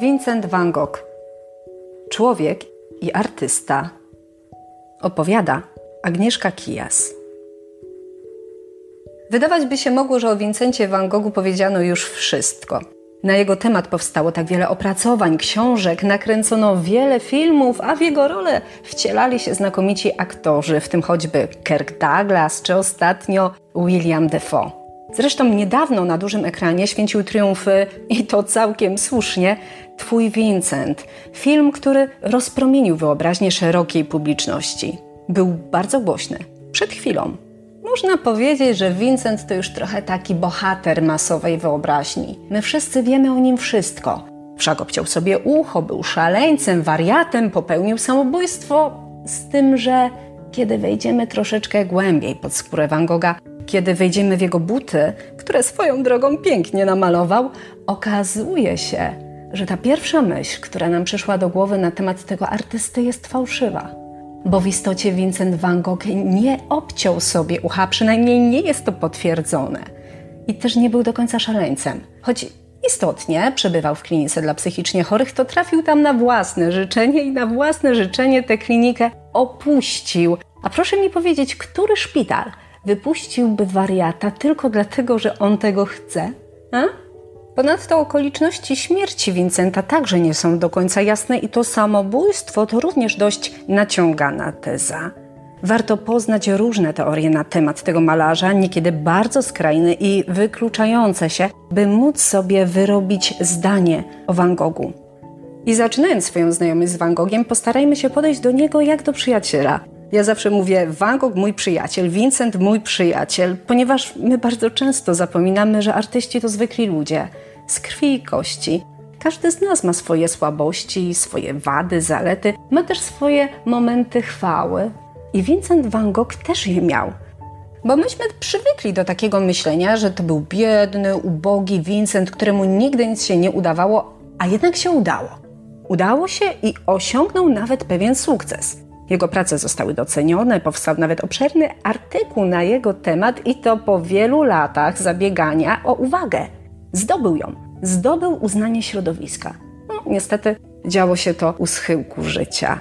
Vincent van Gogh. Człowiek i artysta. Opowiada Agnieszka Kijas. Wydawać by się mogło, że o Vincencie van Goghu powiedziano już wszystko. Na jego temat powstało tak wiele opracowań, książek, nakręcono wiele filmów, a w jego rolę wcielali się znakomici aktorzy, w tym choćby Kirk Douglas czy ostatnio William Defoe. Zresztą niedawno na dużym ekranie święcił triumfy i to całkiem słusznie Twój Vincent, film, który rozpromienił wyobraźnię szerokiej publiczności. Był bardzo głośny. Przed chwilą. Można powiedzieć, że Vincent to już trochę taki bohater masowej wyobraźni. My wszyscy wiemy o nim wszystko. Wszak obciął sobie ucho, był szaleńcem, wariatem, popełnił samobójstwo. Z tym, że kiedy wejdziemy troszeczkę głębiej pod skórę Van Gogha, kiedy wejdziemy w jego buty, które swoją drogą pięknie namalował, okazuje się, że ta pierwsza myśl, która nam przyszła do głowy na temat tego artysty, jest fałszywa. Bo w istocie Vincent van Gogh nie obciął sobie ucha, przynajmniej nie jest to potwierdzone. I też nie był do końca szaleńcem. Choć istotnie przebywał w klinice dla psychicznie chorych, to trafił tam na własne życzenie i na własne życzenie tę klinikę opuścił. A proszę mi powiedzieć, który szpital wypuściłby wariata tylko dlatego, że on tego chce? A? Ponadto okoliczności śmierci Vincenta także nie są do końca jasne i to samobójstwo to również dość naciągana teza. Warto poznać różne teorie na temat tego malarza, niekiedy bardzo skrajne i wykluczające się, by móc sobie wyrobić zdanie o Van Goghu. I zaczynając swoją znajomość z Van Gogiem, postarajmy się podejść do niego jak do przyjaciela. Ja zawsze mówię Van Gogh mój przyjaciel, Vincent mój przyjaciel, ponieważ my bardzo często zapominamy, że artyści to zwykli ludzie, z krwi i kości. Każdy z nas ma swoje słabości, swoje wady, zalety, ma też swoje momenty chwały. I Vincent van Gogh też je miał. Bo myśmy przywykli do takiego myślenia, że to był biedny, ubogi Vincent, któremu nigdy nic się nie udawało, a jednak się udało. Udało się i osiągnął nawet pewien sukces. Jego prace zostały docenione, powstał nawet obszerny artykuł na jego temat i to po wielu latach zabiegania o uwagę. Zdobył ją, zdobył uznanie środowiska. No, niestety działo się to u schyłku życia.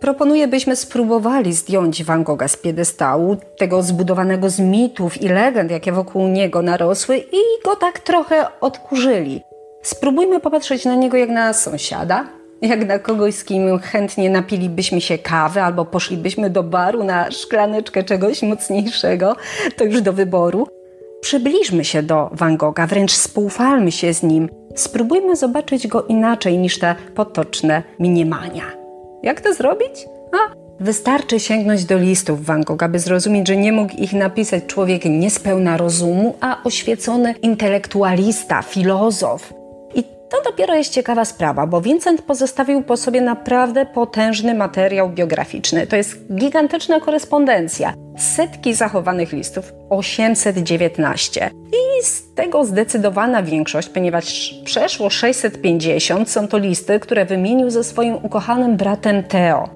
Proponuję, byśmy spróbowali zdjąć Van Gogha z piedestału, tego zbudowanego z mitów i legend, jakie wokół niego narosły, i go tak trochę odkurzyli. Spróbujmy popatrzeć na niego jak na sąsiada, jak na kogoś, z kim chętnie napilibyśmy się kawy albo poszlibyśmy do baru na szklaneczkę czegoś mocniejszego, to już do wyboru. Przybliżmy się do Van Gogha, wręcz spoufalmy się z nim. Spróbujmy zobaczyć go inaczej niż te potoczne mniemania. Jak to zrobić? A, wystarczy sięgnąć do listów Van Gogha, by zrozumieć, że nie mógł ich napisać człowiek niespełna rozumu, a oświecony intelektualista, filozof. To dopiero jest ciekawa sprawa, bo Vincent pozostawił po sobie naprawdę potężny materiał biograficzny. To jest gigantyczna korespondencja. Setki zachowanych listów, 819. I z tego zdecydowana większość, ponieważ przeszło 650, są to listy, które wymienił ze swoim ukochanym bratem Theo.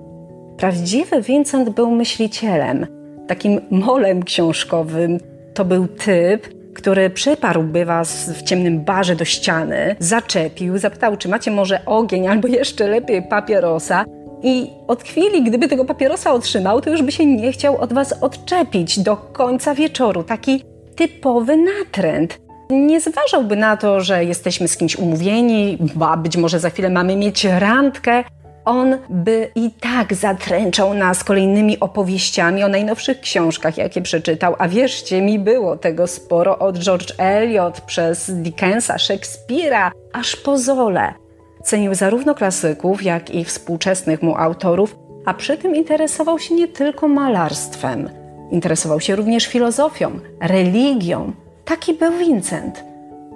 Prawdziwy Vincent był myślicielem, takim molem książkowym. To był typ, który przyparłby was w ciemnym barze do ściany, zaczepił, zapytał, czy macie może ogień, albo jeszcze lepiej papierosa. I od chwili, gdyby tego papierosa otrzymał, to już by się nie chciał od was odczepić do końca wieczoru. Taki typowy natręt. Nie zważałby na to, że jesteśmy z kimś umówieni, ba być może za chwilę mamy mieć randkę, on by i tak zatręczał nas kolejnymi opowieściami o najnowszych książkach, jakie przeczytał. A wierzcie mi, było tego sporo od George Eliot przez Dickensa, Szekspira, aż po Zole. Cenił zarówno klasyków, jak i współczesnych mu autorów, a przy tym interesował się nie tylko malarstwem. Interesował się również filozofią, religią. Taki był Vincent.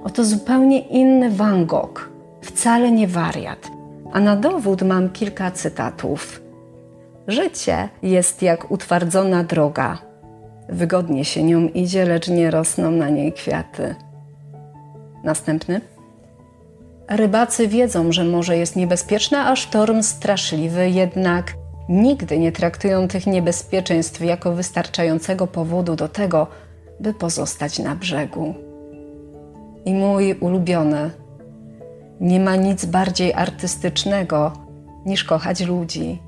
Oto zupełnie inny Van Gogh. Wcale nie wariat a na dowód mam kilka cytatów. Życie jest jak utwardzona droga. Wygodnie się nią idzie, lecz nie rosną na niej kwiaty. Następny. Rybacy wiedzą, że morze jest niebezpieczne, a sztorm straszliwy, jednak nigdy nie traktują tych niebezpieczeństw jako wystarczającego powodu do tego, by pozostać na brzegu. I mój ulubiony Nie ma nic bardziej artystycznego niż kochać ludzi.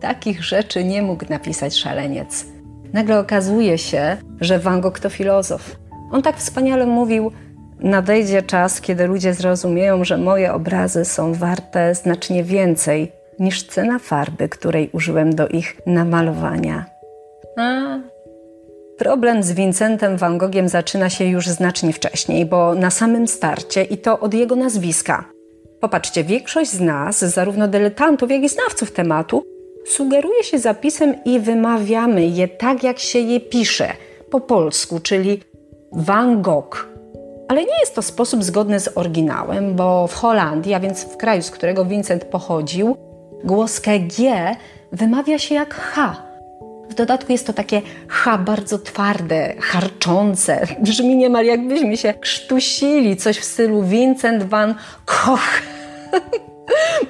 Takich rzeczy nie mógł napisać szaleniec. Nagle okazuje się, że Van Gogh to filozof. On tak wspaniale mówił: Nadejdzie czas, kiedy ludzie zrozumieją, że moje obrazy są warte znacznie więcej niż cena farby, której użyłem do ich namalowania. A, Problem z Vincentem Van Gogiem zaczyna się już znacznie wcześniej, bo na samym starcie i to od jego nazwiska. Popatrzcie, większość z nas, zarówno dyletantów, jak i znawców tematu, sugeruje się zapisem i wymawiamy je tak, jak się je pisze, po polsku, czyli Van Gogh. Ale nie jest to sposób zgodny z oryginałem, bo w Holandii, a więc w kraju, z którego Vincent pochodził, głoskę G wymawia się jak H. W dodatku jest to takie H bardzo twarde, harczące. Brzmi niemal jakbyśmy się krztusili, coś w stylu Vincent van Gogh.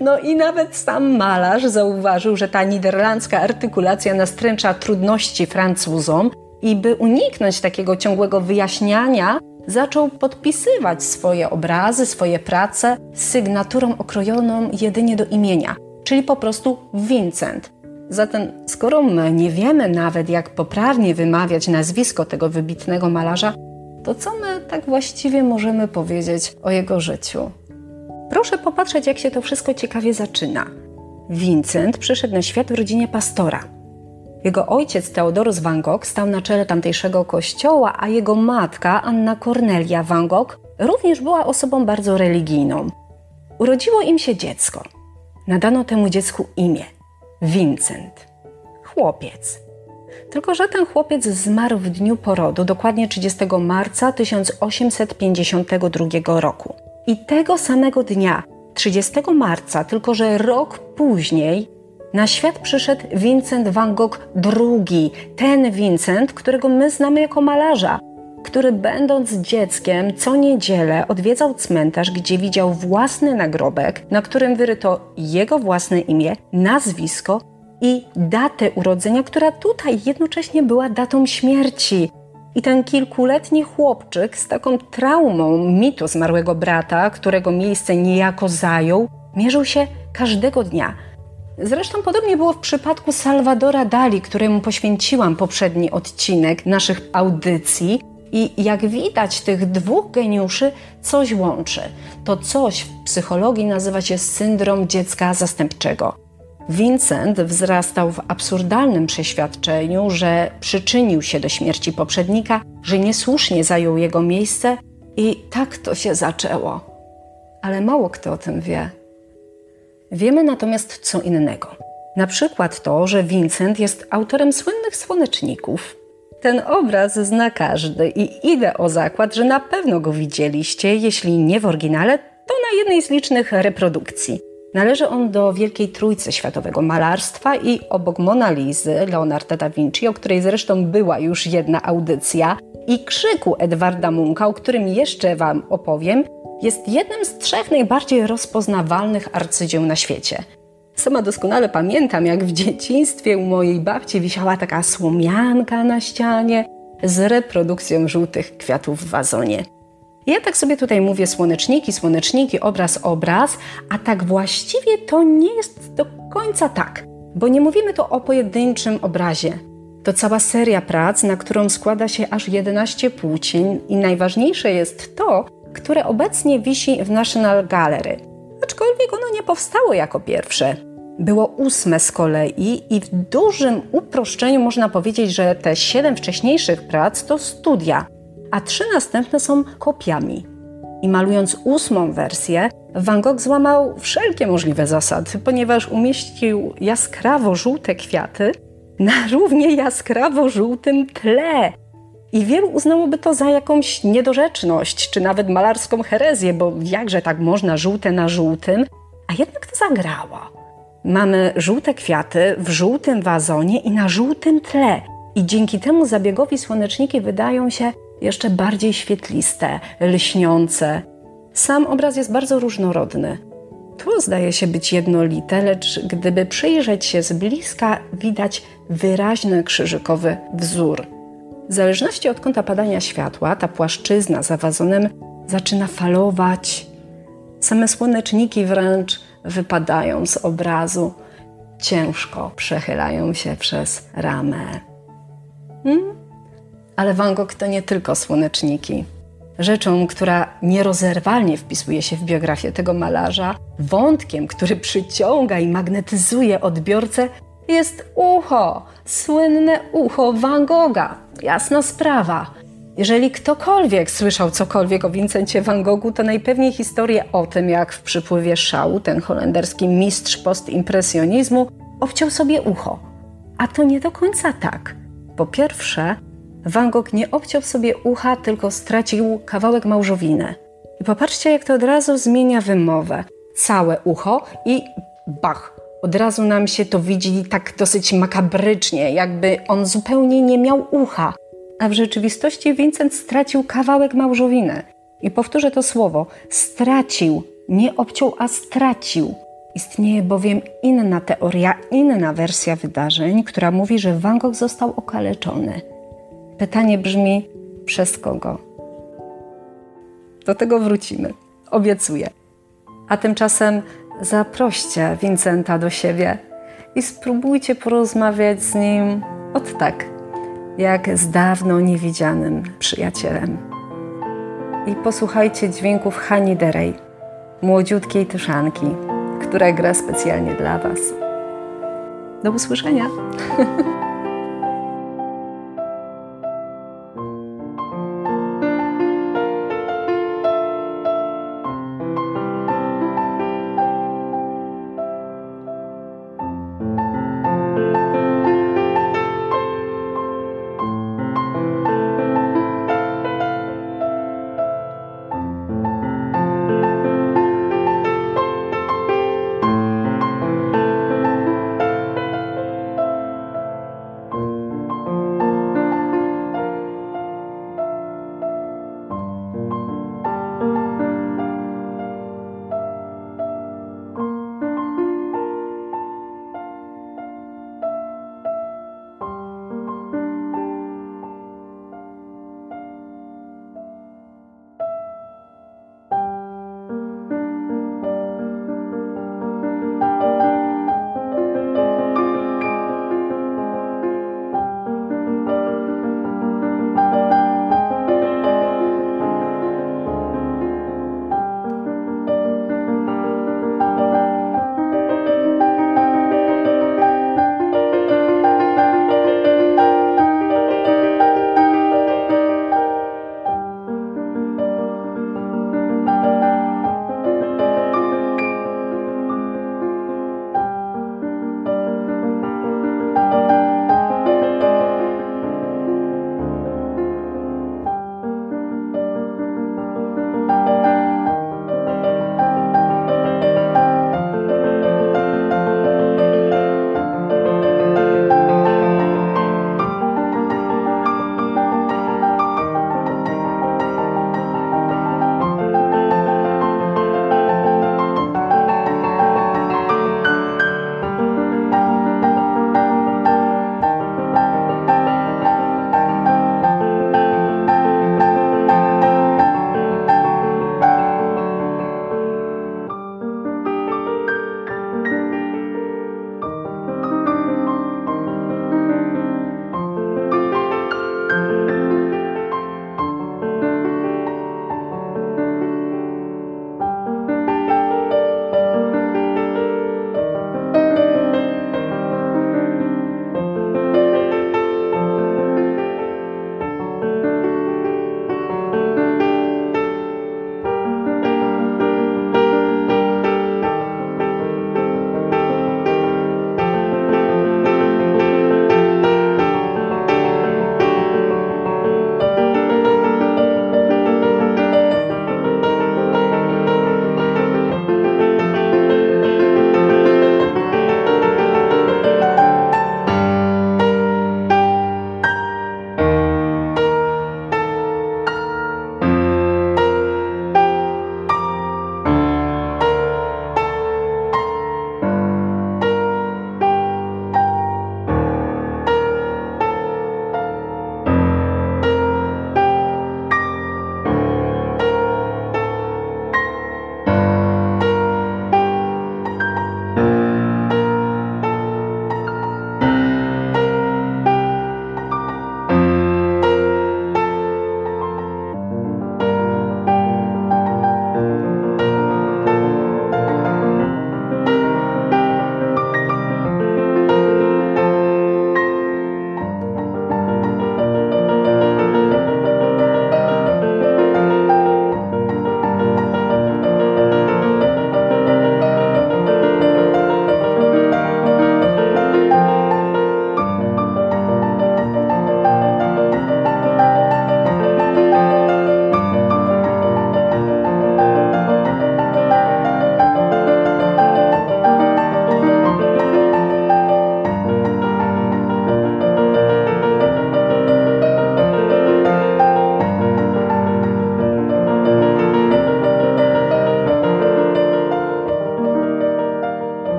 No i nawet sam malarz zauważył, że ta niderlandzka artykulacja nastręcza trudności Francuzom i by uniknąć takiego ciągłego wyjaśniania, zaczął podpisywać swoje obrazy, swoje prace sygnaturą okrojoną jedynie do imienia, czyli po prostu Vincent. Zatem, skoro my nie wiemy nawet, jak poprawnie wymawiać nazwisko tego wybitnego malarza, to co my tak właściwie możemy powiedzieć o jego życiu? Proszę popatrzeć, jak się to wszystko ciekawie zaczyna. Vincent przyszedł na świat w rodzinie pastora. Jego ojciec Theodorus Van Gogh stał na czele tamtejszego kościoła, a jego matka, Anna Cornelia Van Gogh, również była osobą bardzo religijną. Urodziło im się dziecko. Nadano temu dziecku imię Vincent. Chłopiec. Tylko, że ten chłopiec zmarł w dniu porodu, dokładnie 30 marca 1852 roku. I tego samego dnia, 30 marca, tylko że rok później, na świat przyszedł Vincent van Gogh II, ten Vincent, którego my znamy jako malarza, który będąc dzieckiem co niedzielę odwiedzał cmentarz, gdzie widział własny nagrobek, na którym wyryto jego własne imię, nazwisko i datę urodzenia, która tutaj jednocześnie była datą śmierci. I ten kilkuletni chłopczyk z taką traumą mitu zmarłego brata, którego miejsce niejako zajął, mierzył się każdego dnia. Zresztą podobnie było w przypadku Salvadora Dali, któremu poświęciłam poprzedni odcinek naszych audycji. I jak widać, tych dwóch geniuszy coś łączy. To coś w psychologii nazywa się syndrom dziecka zastępczego. Vincent wzrastał w absurdalnym przeświadczeniu, że przyczynił się do śmierci poprzednika, że niesłusznie zajął jego miejsce i tak to się zaczęło. Ale mało kto o tym wie. Wiemy natomiast co innego. Na przykład to, że Vincent jest autorem słynnych słoneczników. Ten obraz zna każdy i idę o zakład, że na pewno go widzieliście, jeśli nie w oryginale, to na jednej z licznych reprodukcji. Należy on do wielkiej trójcy światowego malarstwa i obok Monalizy Leonarda da Vinci, o której zresztą była już jedna audycja, i krzyku Edwarda Munka, o którym jeszcze Wam opowiem, jest jednym z trzech najbardziej rozpoznawalnych arcydzieł na świecie. Sama doskonale pamiętam, jak w dzieciństwie u mojej babci wisiała taka słomianka na ścianie z reprodukcją żółtych kwiatów w wazonie. Ja tak sobie tutaj mówię słoneczniki, słoneczniki, obraz, obraz, a tak właściwie to nie jest do końca tak, bo nie mówimy tu o pojedynczym obrazie. To cała seria prac, na którą składa się aż 11 płócin i najważniejsze jest to, które obecnie wisi w National Gallery. Aczkolwiek ono nie powstało jako pierwsze. Było ósme z kolei i w dużym uproszczeniu można powiedzieć, że te siedem wcześniejszych prac to studia – a trzy następne są kopiami. I malując ósmą wersję, Van Gogh złamał wszelkie możliwe zasady, ponieważ umieścił jaskrawo żółte kwiaty na równie jaskrawo żółtym tle. I wielu uznałoby to za jakąś niedorzeczność, czy nawet malarską herezję, bo jakże tak można żółte na żółtym, a jednak to zagrało. Mamy żółte kwiaty w żółtym wazonie i na żółtym tle. I dzięki temu zabiegowi słoneczniki wydają się jeszcze bardziej świetliste, lśniące. Sam obraz jest bardzo różnorodny. Tło zdaje się być jednolite, lecz gdyby przyjrzeć się z bliska, widać wyraźny krzyżykowy wzór. W zależności od kąta padania światła, ta płaszczyzna za wazonem zaczyna falować, Same słoneczniki wręcz wypadają z obrazu, ciężko przechylają się przez ramę. Hmm? Ale Van Gogh to nie tylko słoneczniki. Rzeczą, która nierozerwalnie wpisuje się w biografię tego malarza, wątkiem, który przyciąga i magnetyzuje odbiorcę, jest ucho, słynne ucho Van Gogha. Jasna sprawa. Jeżeli ktokolwiek słyszał cokolwiek o Vincencie van Goghu, to najpewniej historię o tym, jak w przypływie szału ten holenderski mistrz postimpresjonizmu obciął sobie ucho. A to nie do końca tak. Po pierwsze, Van Gogh nie obciął sobie ucha, tylko stracił kawałek małżowiny. I popatrzcie, jak to od razu zmienia wymowę. Całe ucho i bach, od razu nam się to widzi tak dosyć makabrycznie, jakby on zupełnie nie miał ucha. A w rzeczywistości Vincent stracił kawałek małżowiny. I powtórzę to słowo: stracił, nie obciął, a stracił. Istnieje bowiem inna teoria, inna wersja wydarzeń, która mówi, że Van Gogh został okaleczony. Pytanie brzmi: przez kogo? Do tego wrócimy, obiecuję. A tymczasem zaproście Vincenta do siebie i spróbujcie porozmawiać z nim od tak, jak z dawno niewidzianym przyjacielem. I posłuchajcie dźwięków Hani Derej, młodziutkiej tyszanki, która gra specjalnie dla Was. Do usłyszenia!